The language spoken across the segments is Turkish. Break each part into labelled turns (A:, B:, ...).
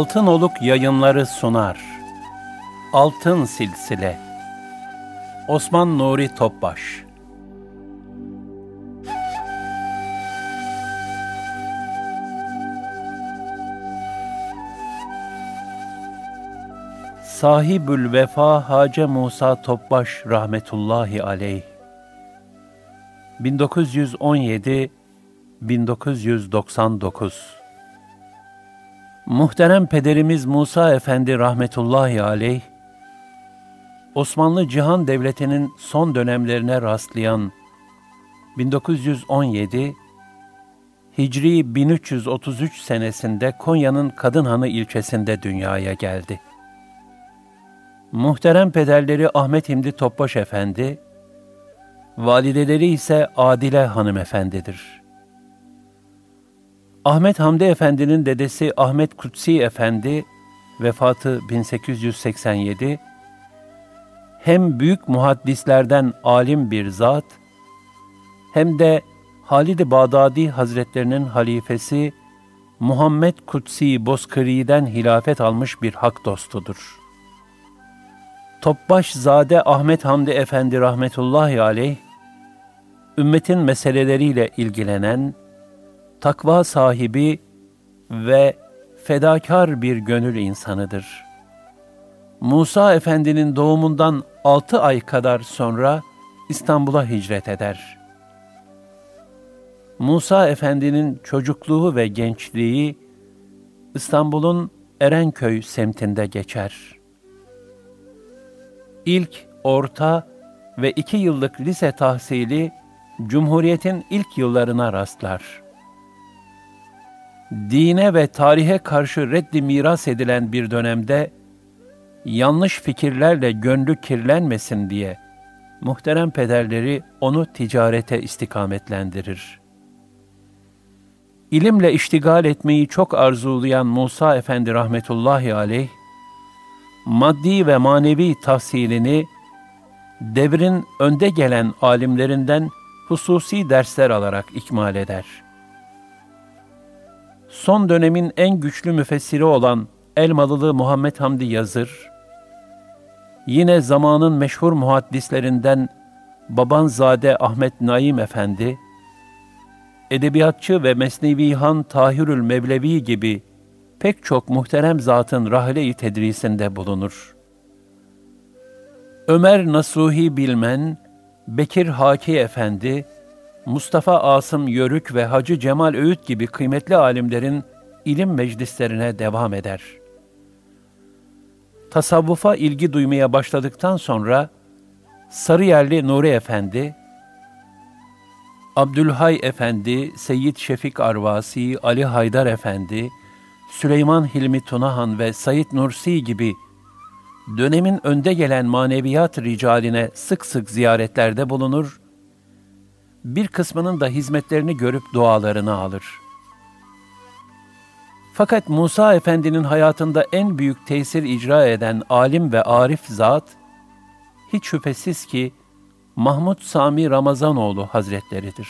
A: Altın Oluk yayınları sunar. Altın Silsile. Osman Nuri Topbaş. Sahibül Vefa Hace Musa Topbaş rahmetullahi aleyh. 1917 1999 Muhterem pederimiz Musa Efendi rahmetullahi aleyh, Osmanlı Cihan Devleti'nin son dönemlerine rastlayan 1917 Hicri 1333 senesinde Konya'nın Kadınhanı ilçesinde dünyaya geldi. Muhterem pederleri Ahmet Himdi Topbaş Efendi, valideleri ise Adile Hanımefendidir. Ahmet Hamdi Efendi'nin dedesi Ahmet Kutsi Efendi, vefatı 1887, hem büyük muhaddislerden alim bir zat, hem de Halid-i Bağdadi Hazretlerinin halifesi Muhammed Kutsi Bozkırı'dan hilafet almış bir hak dostudur. Topbaş Zade Ahmet Hamdi Efendi rahmetullahi aleyh, ümmetin meseleleriyle ilgilenen, takva sahibi ve fedakar bir gönül insanıdır. Musa Efendi'nin doğumundan altı ay kadar sonra İstanbul'a hicret eder. Musa Efendi'nin çocukluğu ve gençliği İstanbul'un Erenköy semtinde geçer. İlk, orta ve iki yıllık lise tahsili Cumhuriyet'in ilk yıllarına rastlar dine ve tarihe karşı reddi miras edilen bir dönemde yanlış fikirlerle gönlü kirlenmesin diye muhterem pederleri onu ticarete istikametlendirir. İlimle iştigal etmeyi çok arzulayan Musa Efendi rahmetullahi aleyh, maddi ve manevi tahsilini devrin önde gelen alimlerinden hususi dersler alarak ikmal eder.'' Son dönemin en güçlü müfessiri olan Elmalılı Muhammed Hamdi Yazır, yine zamanın meşhur muhaddislerinden Babanzade Ahmet Naim Efendi, edebiyatçı ve Mesnevihan Tahirül Mevlevi gibi pek çok muhterem zatın rahle-i tedrisinde bulunur. Ömer Nasuhi Bilmen, Bekir Haki Efendi, Mustafa Asım Yörük ve Hacı Cemal Öğüt gibi kıymetli alimlerin ilim meclislerine devam eder. Tasavvufa ilgi duymaya başladıktan sonra Sarıyerli Nuri Efendi, Abdülhay Efendi, Seyyid Şefik Arvasi, Ali Haydar Efendi, Süleyman Hilmi Tunahan ve Said Nursi gibi dönemin önde gelen maneviyat ricaline sık sık ziyaretlerde bulunur bir kısmının da hizmetlerini görüp dualarını alır. Fakat Musa Efendi'nin hayatında en büyük tesir icra eden alim ve arif zat, hiç şüphesiz ki Mahmud Sami Ramazanoğlu Hazretleridir.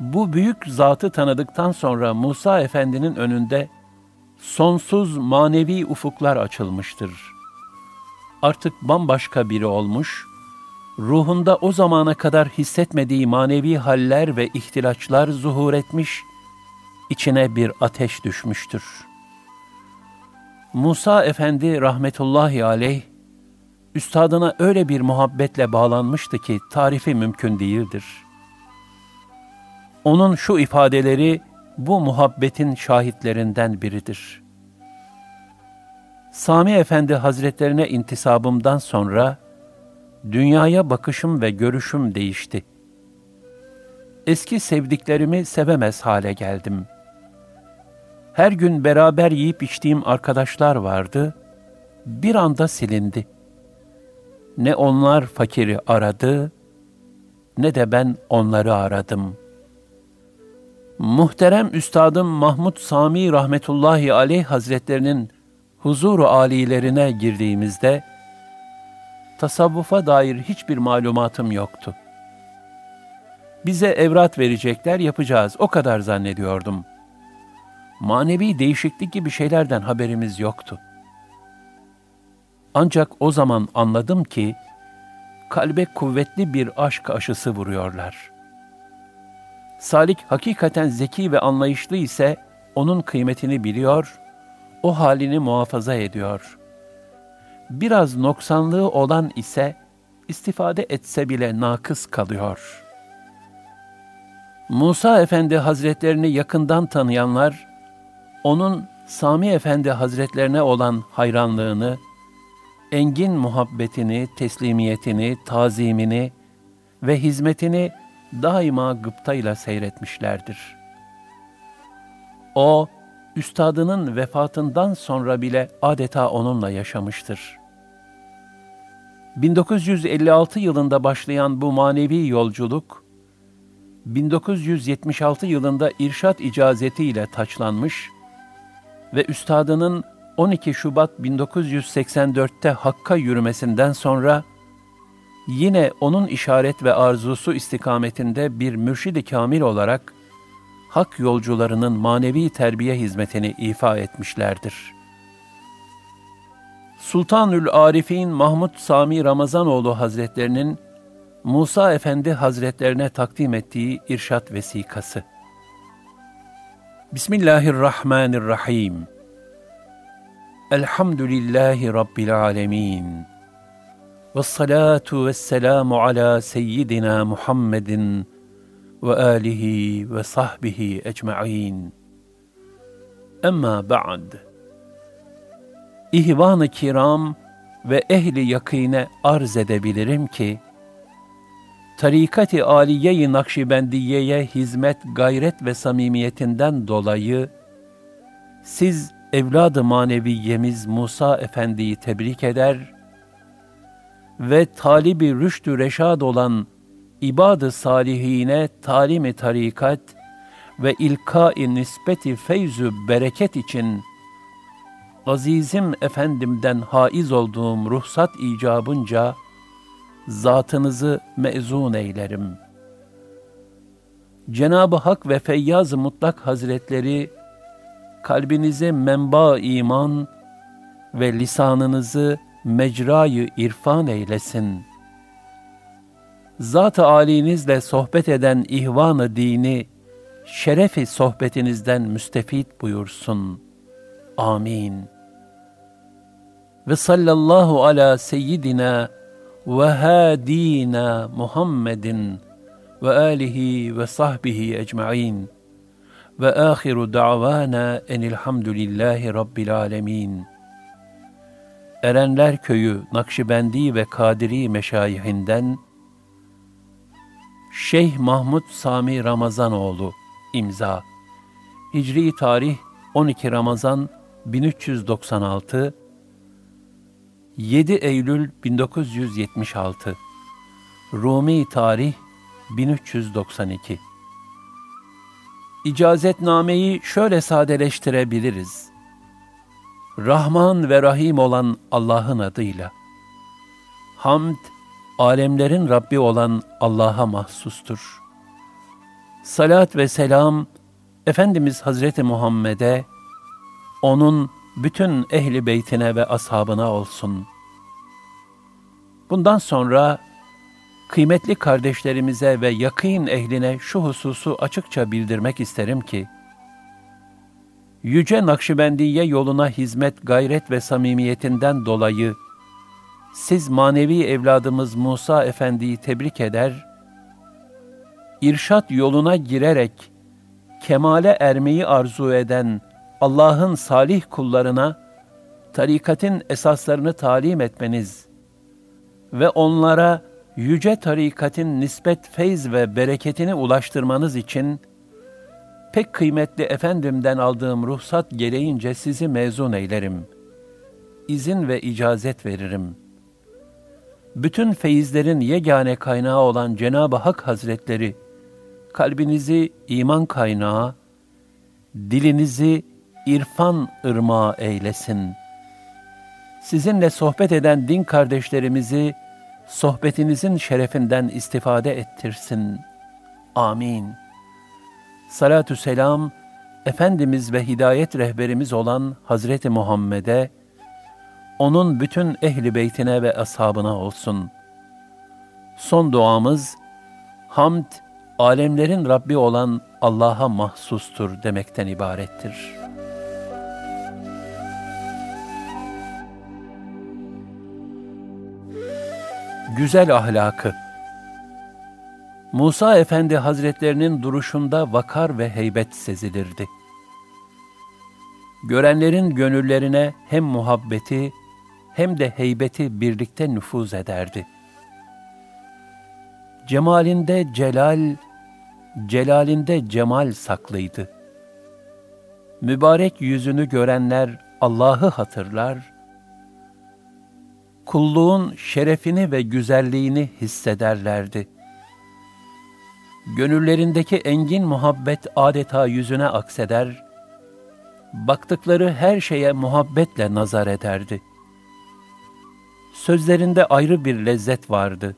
A: Bu büyük zatı tanıdıktan sonra Musa Efendi'nin önünde sonsuz manevi ufuklar açılmıştır. Artık bambaşka biri olmuş, ruhunda o zamana kadar hissetmediği manevi haller ve ihtilaçlar zuhur etmiş, içine bir ateş düşmüştür. Musa Efendi rahmetullahi aleyh, üstadına öyle bir muhabbetle bağlanmıştı ki tarifi mümkün değildir. Onun şu ifadeleri bu muhabbetin şahitlerinden biridir. Sami Efendi Hazretlerine intisabımdan sonra dünyaya bakışım ve görüşüm değişti. Eski sevdiklerimi sevemez hale geldim. Her gün beraber yiyip içtiğim arkadaşlar vardı, bir anda silindi. Ne onlar fakiri aradı, ne de ben onları aradım. Muhterem Üstadım Mahmud Sami rahmetullahi aleyh hazretlerinin huzuru alilerine girdiğimizde, tasavvufa dair hiçbir malumatım yoktu. Bize evrat verecekler, yapacağız. O kadar zannediyordum. Manevi değişiklik gibi şeylerden haberimiz yoktu. Ancak o zaman anladım ki, kalbe kuvvetli bir aşk aşısı vuruyorlar. Salik hakikaten zeki ve anlayışlı ise onun kıymetini biliyor, o halini muhafaza ediyor. Biraz noksanlığı olan ise istifade etse bile nakıs kalıyor. Musa Efendi Hazretlerini yakından tanıyanlar, onun Sami Efendi Hazretlerine olan hayranlığını, engin muhabbetini, teslimiyetini, tazimini ve hizmetini daima gıptayla seyretmişlerdir. O, üstadının vefatından sonra bile adeta onunla yaşamıştır. 1956 yılında başlayan bu manevi yolculuk, 1976 yılında irşat icazetiyle taçlanmış ve üstadının 12 Şubat 1984'te Hakk'a yürümesinden sonra yine onun işaret ve arzusu istikametinde bir mürşidi kamil olarak hak yolcularının manevi terbiye hizmetini ifa etmişlerdir. Sultanül Arifin Mahmud Sami Ramazanoğlu Hazretlerinin Musa Efendi Hazretlerine takdim ettiği irşat vesikası. Bismillahirrahmanirrahim. Elhamdülillahi Rabbil alemin. Ve salatu ve selamu ala seyyidina Muhammedin ve alihi ve sahbihi ecma'in. Emma ba'd. İhvan-ı kiram ve ehli yakine arz edebilirim ki, tarikat-ı aliye-i Nakşibendiye'ye hizmet, gayret ve samimiyetinden dolayı, siz evladı maneviyemiz Musa Efendi'yi tebrik eder ve talibi rüştü reşad olan ibadı salihine talimi tarikat ve ilka-i nispeti feyzü bereket için azizim efendimden haiz olduğum ruhsat icabınca zatınızı mezun eylerim. Cenab-ı Hak ve Feyyaz-ı Mutlak Hazretleri kalbinize menba iman ve lisanınızı mecrayı irfan eylesin. Zat-ı âlinizle sohbet eden ihvan-ı dini, şerefi sohbetinizden müstefit buyursun. Amin. Ve sallallahu ala seyyidina ve hadina Muhammedin ve alihi ve sahbihi ecmaîn. Ve ahiru da'vana enilhamdülillahi rabbil alemin. Erenler Köyü Nakşibendi ve Kadiri meşayihinden Şeyh Mahmud Sami Ramazanoğlu imza Hicri tarih 12 Ramazan 1396 7 Eylül 1976 Rumi tarih 1392 İcazetnameyi şöyle sadeleştirebiliriz. Rahman ve Rahim olan Allah'ın adıyla. Hamd, alemlerin Rabbi olan Allah'a mahsustur. Salat ve selam, Efendimiz Hazreti Muhammed'e, onun bütün ehli beytine ve ashabına olsun. Bundan sonra kıymetli kardeşlerimize ve yakîn ehline şu hususu açıkça bildirmek isterim ki, Yüce Nakşibendiye yoluna hizmet, gayret ve samimiyetinden dolayı siz manevi evladımız Musa Efendi'yi tebrik eder, irşat yoluna girerek kemale ermeyi arzu eden Allah'ın salih kullarına tarikatin esaslarını talim etmeniz ve onlara yüce tarikatin nispet feyz ve bereketini ulaştırmanız için pek kıymetli efendimden aldığım ruhsat gereğince sizi mezun eylerim. İzin ve icazet veririm. Bütün feyizlerin yegane kaynağı olan Cenab-ı Hak Hazretleri, kalbinizi iman kaynağı, dilinizi irfan ırmağı eylesin. Sizinle sohbet eden din kardeşlerimizi, sohbetinizin şerefinden istifade ettirsin. Amin. Salatü selam, Efendimiz ve hidayet rehberimiz olan Hazreti Muhammed'e, onun bütün ehli beytine ve ashabına olsun. Son duamız, hamd, alemlerin Rabbi olan Allah'a mahsustur demekten ibarettir. Güzel ahlakı Musa Efendi Hazretlerinin duruşunda vakar ve heybet sezilirdi. Görenlerin gönüllerine hem muhabbeti hem de heybeti birlikte nüfuz ederdi. Cemalinde celal, celalinde cemal saklıydı. Mübarek yüzünü görenler Allah'ı hatırlar, kulluğun şerefini ve güzelliğini hissederlerdi. Gönüllerindeki engin muhabbet adeta yüzüne akseder, baktıkları her şeye muhabbetle nazar ederdi. Sözlerinde ayrı bir lezzet vardı.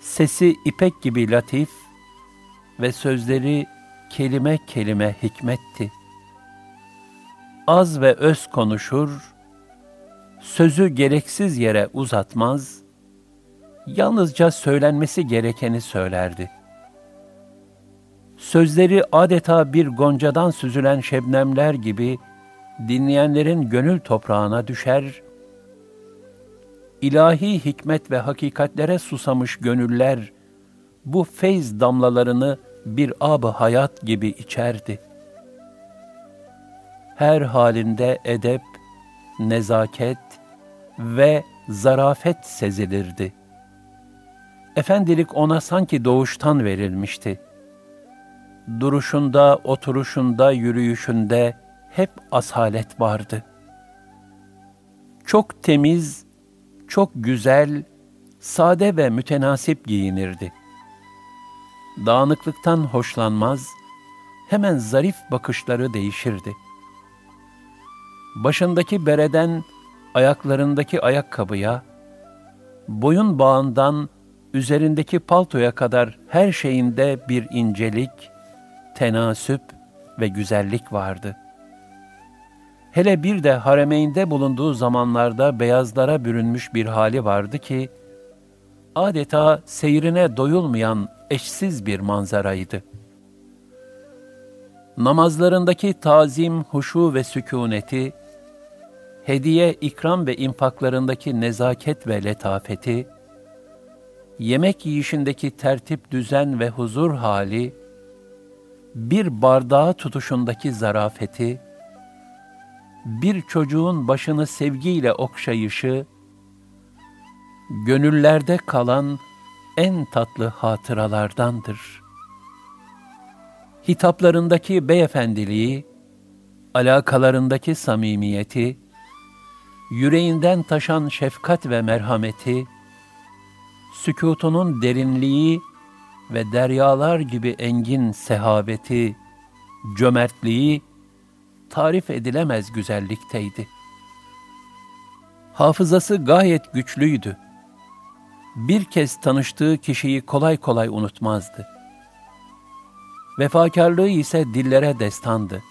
A: Sesi ipek gibi latif ve sözleri kelime kelime hikmetti. Az ve öz konuşur, sözü gereksiz yere uzatmaz, yalnızca söylenmesi gerekeni söylerdi. Sözleri adeta bir goncadan süzülen şebnemler gibi dinleyenlerin gönül toprağına düşer, ilahi hikmet ve hakikatlere susamış gönüller bu feyz damlalarını bir ab hayat gibi içerdi. Her halinde edep, nezaket ve zarafet sezilirdi. Efendilik ona sanki doğuştan verilmişti. Duruşunda, oturuşunda, yürüyüşünde hep asalet vardı. Çok temiz, çok güzel, sade ve mütenasip giyinirdi. Dağınıklıktan hoşlanmaz, hemen zarif bakışları değişirdi. Başındaki bereden ayaklarındaki ayakkabıya, boyun bağından üzerindeki paltoya kadar her şeyinde bir incelik, tenasüp ve güzellik vardı. Hele bir de haremeynde bulunduğu zamanlarda beyazlara bürünmüş bir hali vardı ki, adeta seyrine doyulmayan eşsiz bir manzaraydı. Namazlarındaki tazim, huşu ve sükuneti, hediye, ikram ve infaklarındaki nezaket ve letafeti, yemek yiyişindeki tertip, düzen ve huzur hali, bir bardağı tutuşundaki zarafeti, bir çocuğun başını sevgiyle okşayışı, gönüllerde kalan en tatlı hatıralardandır. Hitaplarındaki beyefendiliği, alakalarındaki samimiyeti, yüreğinden taşan şefkat ve merhameti, sükutunun derinliği ve deryalar gibi engin sehaveti, cömertliği, tarif edilemez güzellikteydi. Hafızası gayet güçlüydü. Bir kez tanıştığı kişiyi kolay kolay unutmazdı. Vefakarlığı ise dillere destandı.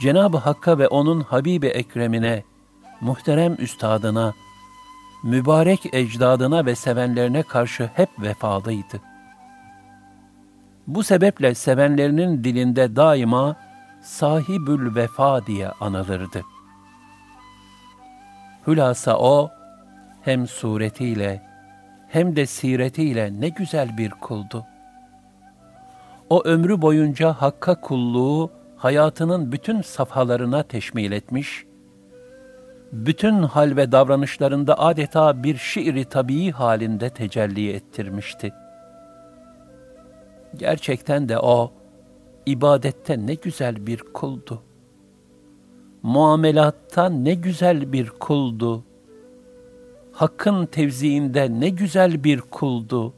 A: Cenab-ı Hakk'a ve onun Habibi Ekrem'ine muhterem üstadına, mübarek ecdadına ve sevenlerine karşı hep vefalıydı. Bu sebeple sevenlerinin dilinde daima sahibül vefa diye anılırdı. Hülasa o, hem suretiyle hem de siretiyle ne güzel bir kuldu. o ömrü boyunca Hakk'a kulluğu hayatının bütün safhalarına teşmil etmiş, bütün hal ve davranışlarında adeta bir şiiri tabii halinde tecelli ettirmişti. Gerçekten de o, ibadette ne güzel bir kuldu. Muamelatta ne güzel bir kuldu. Hakkın tevziinde ne güzel bir kuldu.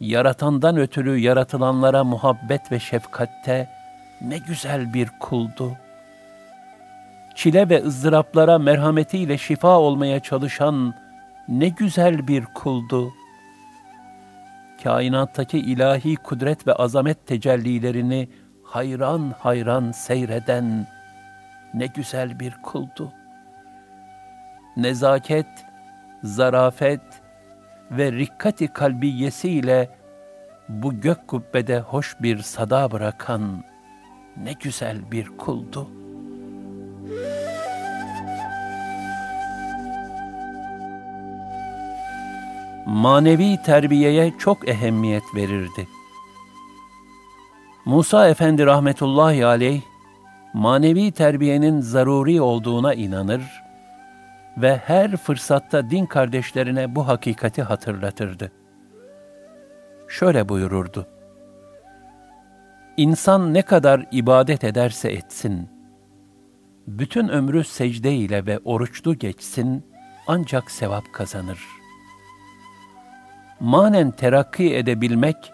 A: Yaratandan ötürü yaratılanlara muhabbet ve şefkatte ne güzel bir kuldu. Çile ve ızdıraplara merhametiyle şifa olmaya çalışan ne güzel bir kuldu. Kainattaki ilahi kudret ve azamet tecellilerini hayran hayran seyreden ne güzel bir kuldu. Nezaket, zarafet ve rikkati kalbiyesiyle bu gök kubbede hoş bir sada bırakan ne güzel bir kuldu. Manevi terbiyeye çok ehemmiyet verirdi. Musa Efendi rahmetullahi aleyh, manevi terbiyenin zaruri olduğuna inanır ve her fırsatta din kardeşlerine bu hakikati hatırlatırdı. Şöyle buyururdu. İnsan ne kadar ibadet ederse etsin, bütün ömrü secde ile ve oruçlu geçsin, ancak sevap kazanır. Manen terakki edebilmek,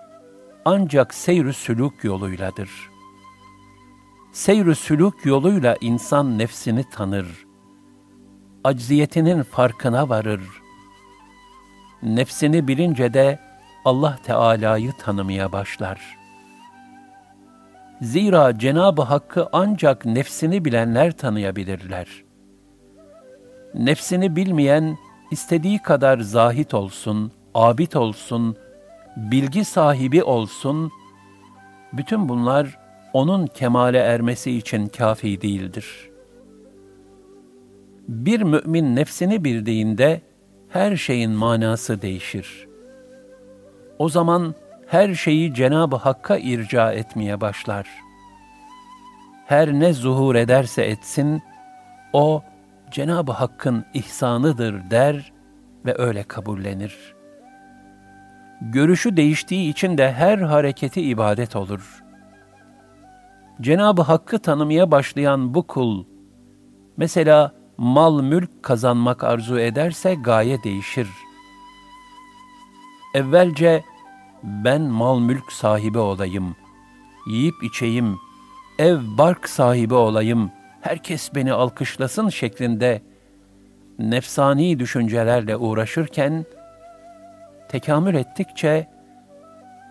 A: ancak seyr-ü sülük yoluyladır. Seyr-ü sülük yoluyla insan nefsini tanır, acziyetinin farkına varır. Nefsini bilince de Allah Teala'yı tanımaya başlar.'' Zira Cenab-ı Hakk'ı ancak nefsini bilenler tanıyabilirler. Nefsini bilmeyen istediği kadar zahit olsun, abid olsun, bilgi sahibi olsun, bütün bunlar onun kemale ermesi için kafi değildir. Bir mümin nefsini bildiğinde her şeyin manası değişir. O zaman her şeyi Cenab-ı Hakk'a irca etmeye başlar. Her ne zuhur ederse etsin, o Cenab-ı Hakk'ın ihsanıdır der ve öyle kabullenir. Görüşü değiştiği için de her hareketi ibadet olur. Cenab-ı Hakk'ı tanımaya başlayan bu kul, mesela mal mülk kazanmak arzu ederse gaye değişir. Evvelce ben mal mülk sahibi olayım, yiyip içeyim, ev bark sahibi olayım, herkes beni alkışlasın şeklinde nefsani düşüncelerle uğraşırken, tekamül ettikçe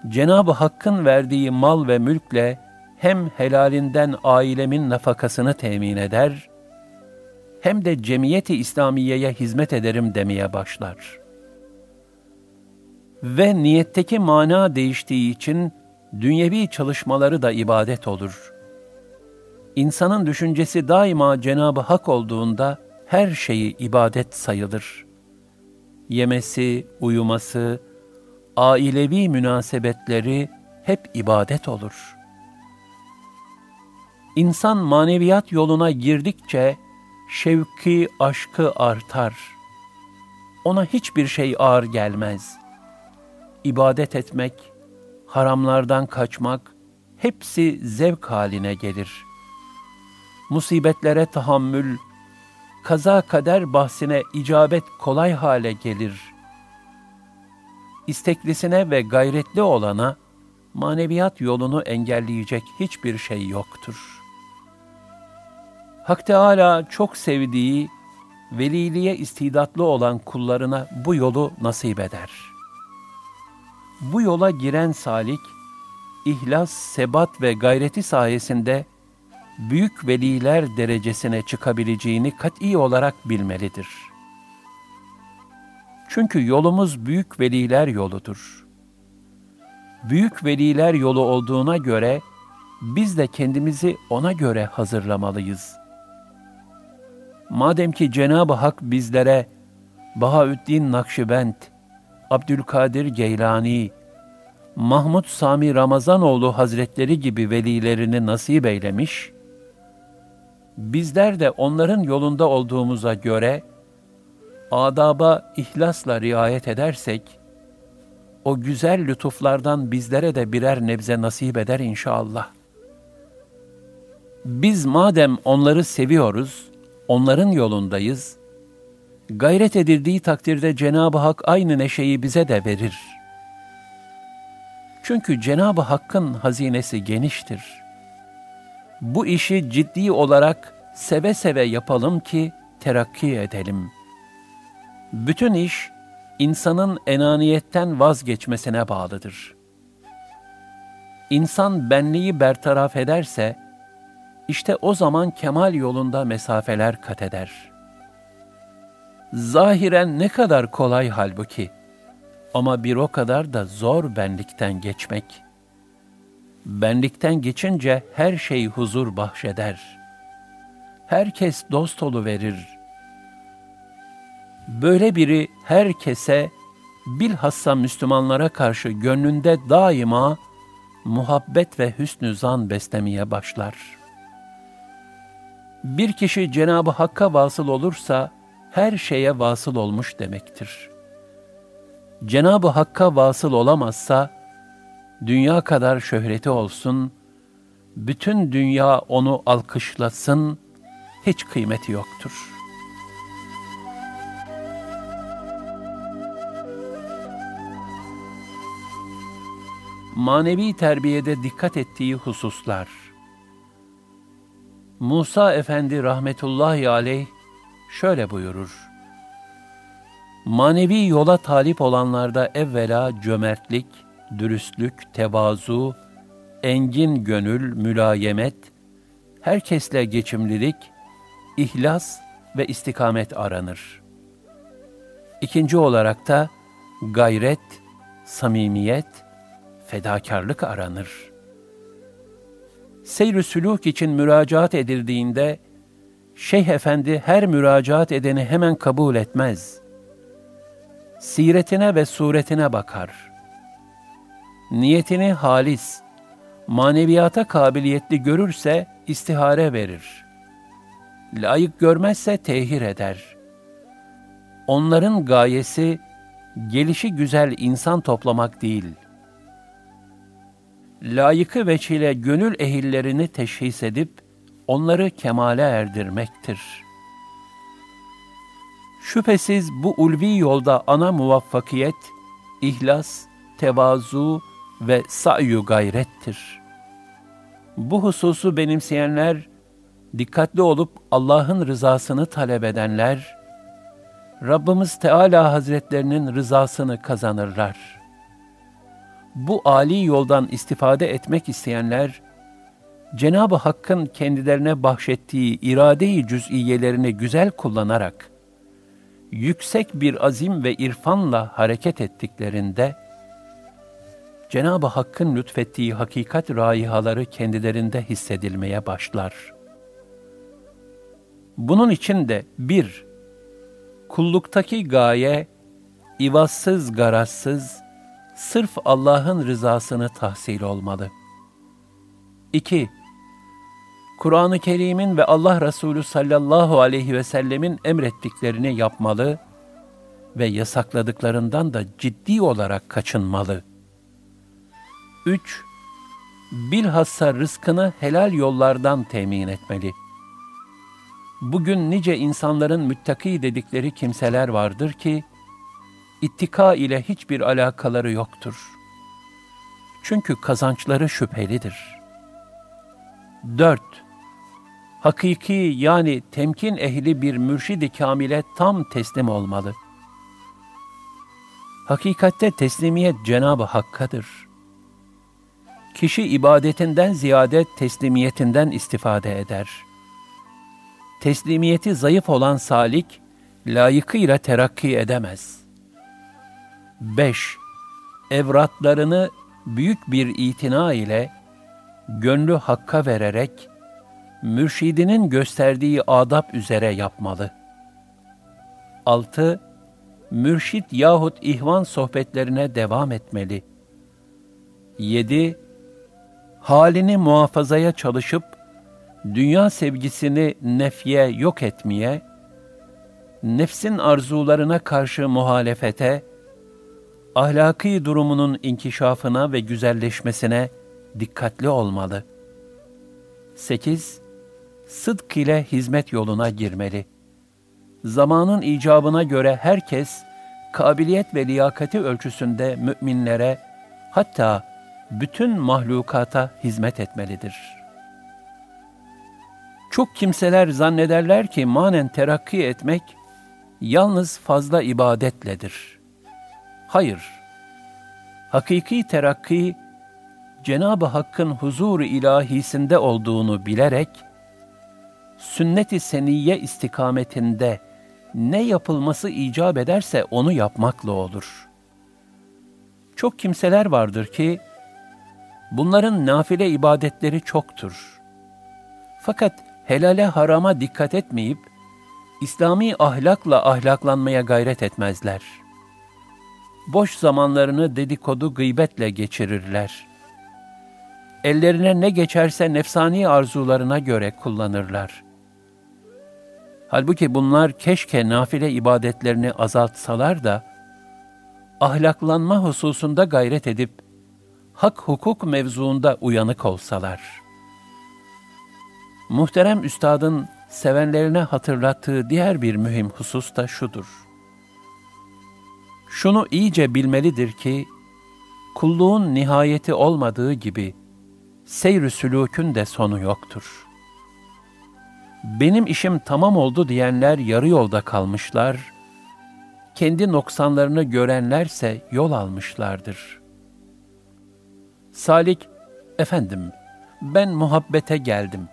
A: Cenab-ı Hakk'ın verdiği mal ve mülkle hem helalinden ailemin nafakasını temin eder, hem de cemiyeti İslamiye'ye hizmet ederim demeye başlar.'' ve niyetteki mana değiştiği için dünyevi çalışmaları da ibadet olur. İnsanın düşüncesi daima Cenab-ı Hak olduğunda her şeyi ibadet sayılır. Yemesi, uyuması, ailevi münasebetleri hep ibadet olur. İnsan maneviyat yoluna girdikçe şevki, aşkı artar. Ona hiçbir şey ağır gelmez.'' ibadet etmek, haramlardan kaçmak hepsi zevk haline gelir. Musibetlere tahammül, kaza kader bahsine icabet kolay hale gelir. İsteklisine ve gayretli olana maneviyat yolunu engelleyecek hiçbir şey yoktur. Hak Teâlâ çok sevdiği, veliliğe istidatlı olan kullarına bu yolu nasip eder.'' Bu yola giren salik, ihlas, sebat ve gayreti sayesinde büyük veliler derecesine çıkabileceğini kat'i olarak bilmelidir. Çünkü yolumuz büyük veliler yoludur. Büyük veliler yolu olduğuna göre biz de kendimizi ona göre hazırlamalıyız. Madem ki Cenab-ı Hak bizlere Bahaüddin Nakşibend, Abdülkadir Geylani, Mahmud Sami Ramazanoğlu Hazretleri gibi velilerini nasip eylemiş, bizler de onların yolunda olduğumuza göre, adaba ihlasla riayet edersek, o güzel lütuflardan bizlere de birer nebze nasip eder inşallah. Biz madem onları seviyoruz, onların yolundayız, gayret edildiği takdirde Cenab-ı Hak aynı neşeyi bize de verir. Çünkü Cenab-ı Hakk'ın hazinesi geniştir. Bu işi ciddi olarak seve seve yapalım ki terakki edelim. Bütün iş insanın enaniyetten vazgeçmesine bağlıdır. İnsan benliği bertaraf ederse, işte o zaman kemal yolunda mesafeler kat eder. Zahiren ne kadar kolay halbuki, ama bir o kadar da zor benlikten geçmek. Benlikten geçince her şey huzur bahşeder. Herkes dost verir. Böyle biri herkese, bilhassa Müslümanlara karşı gönlünde daima muhabbet ve hüsnü zan beslemeye başlar.'' Bir kişi Cenab-ı Hakk'a vasıl olursa her şeye vasıl olmuş demektir. Cenab-ı Hakk'a vasıl olamazsa dünya kadar şöhreti olsun, bütün dünya onu alkışlasın, hiç kıymeti yoktur. Manevi terbiyede dikkat ettiği hususlar Musa Efendi rahmetullahi aleyh şöyle buyurur. Manevi yola talip olanlarda evvela cömertlik, dürüstlük, tevazu, engin gönül, mülayemet, herkesle geçimlilik, ihlas ve istikamet aranır. İkinci olarak da gayret, samimiyet, fedakarlık aranır.'' seyr-i sülûk için müracaat edildiğinde, Şeyh Efendi her müracaat edeni hemen kabul etmez. Siretine ve suretine bakar. Niyetini halis, maneviyata kabiliyetli görürse istihare verir. Layık görmezse tehir eder. Onların gayesi, gelişi güzel insan toplamak değil.'' layıkı veçile gönül ehillerini teşhis edip onları kemale erdirmektir. Şüphesiz bu ulvi yolda ana muvaffakiyet, ihlas, tevazu ve sa'yu gayrettir. Bu hususu benimseyenler, dikkatli olup Allah'ın rızasını talep edenler, Rabbimiz Teala Hazretlerinin rızasını kazanırlar.'' bu âli yoldan istifade etmek isteyenler, Cenab-ı Hakk'ın kendilerine bahşettiği irade-i cüz'iyelerini güzel kullanarak, yüksek bir azim ve irfanla hareket ettiklerinde, Cenab-ı Hakk'ın lütfettiği hakikat raihaları kendilerinde hissedilmeye başlar. Bunun için de bir, kulluktaki gaye, ivazsız garazsız, sırf Allah'ın rızasını tahsil olmalı. 2. Kur'an-ı Kerim'in ve Allah Resulü sallallahu aleyhi ve sellemin emrettiklerini yapmalı ve yasakladıklarından da ciddi olarak kaçınmalı. 3. Bilhassa rızkını helal yollardan temin etmeli. Bugün nice insanların müttaki dedikleri kimseler vardır ki, ittika ile hiçbir alakaları yoktur. Çünkü kazançları şüphelidir. 4. Hakiki yani temkin ehli bir mürşidi kamile tam teslim olmalı. Hakikatte teslimiyet Cenab-ı Hakk'adır. Kişi ibadetinden ziyade teslimiyetinden istifade eder. Teslimiyeti zayıf olan salik, layıkıyla terakki edemez.'' 5. Evratlarını büyük bir itina ile gönlü hakka vererek mürşidinin gösterdiği adab üzere yapmalı. 6. Mürşit yahut ihvan sohbetlerine devam etmeli. 7. Halini muhafazaya çalışıp dünya sevgisini nefye yok etmeye, nefsin arzularına karşı muhalefete, ahlaki durumunun inkişafına ve güzelleşmesine dikkatli olmalı. 8. Sıdk ile hizmet yoluna girmeli. Zamanın icabına göre herkes, kabiliyet ve liyakati ölçüsünde müminlere, hatta bütün mahlukata hizmet etmelidir. Çok kimseler zannederler ki manen terakki etmek, yalnız fazla ibadetledir. Hayır, hakiki terakki, Cenab-ı Hakk'ın huzur ilahisinde olduğunu bilerek, sünnet-i seniyye istikametinde ne yapılması icap ederse onu yapmakla olur. Çok kimseler vardır ki, bunların nafile ibadetleri çoktur. Fakat helale harama dikkat etmeyip, İslami ahlakla ahlaklanmaya gayret etmezler. Boş zamanlarını dedikodu gıybetle geçirirler. Ellerine ne geçerse nefsani arzularına göre kullanırlar. Halbuki bunlar keşke nafile ibadetlerini azaltsalar da, ahlaklanma hususunda gayret edip, hak hukuk mevzuunda uyanık olsalar. Muhterem Üstad'ın sevenlerine hatırlattığı diğer bir mühim husus da şudur. Şunu iyice bilmelidir ki, kulluğun nihayeti olmadığı gibi, seyr-ü sülûkün de sonu yoktur. Benim işim tamam oldu diyenler yarı yolda kalmışlar, kendi noksanlarını görenlerse yol almışlardır. Salik, efendim, ben muhabbete geldim.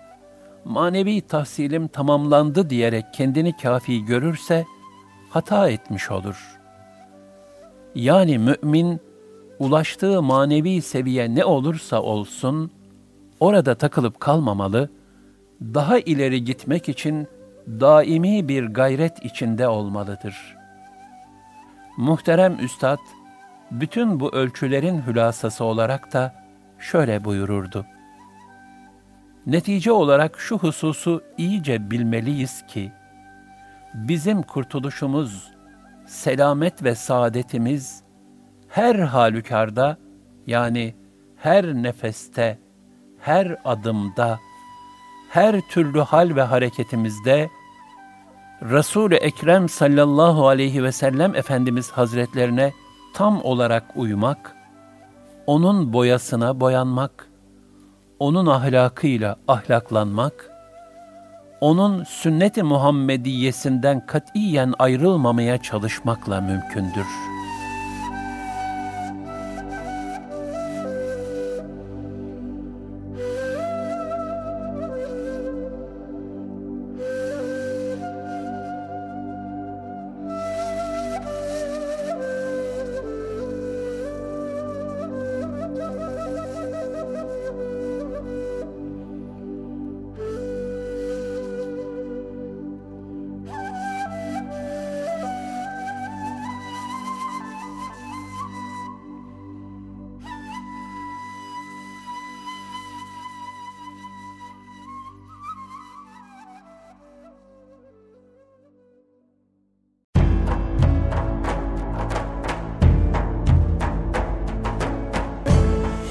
A: Manevi tahsilim tamamlandı diyerek kendini kafi görürse, hata etmiş olur. Yani mümin, ulaştığı manevi seviye ne olursa olsun, orada takılıp kalmamalı, daha ileri gitmek için daimi bir gayret içinde olmalıdır. Muhterem Üstad, bütün bu ölçülerin hülasası olarak da şöyle buyururdu. Netice olarak şu hususu iyice bilmeliyiz ki, bizim kurtuluşumuz, selamet ve saadetimiz, her halükarda, yani her nefeste, her adımda, her türlü hal ve hareketimizde Resul-i Ekrem sallallahu aleyhi ve sellem Efendimiz Hazretlerine tam olarak uymak, onun boyasına boyanmak, onun ahlakıyla ahlaklanmak, onun sünnet-i Muhammediyesinden katiyen ayrılmamaya çalışmakla mümkündür.''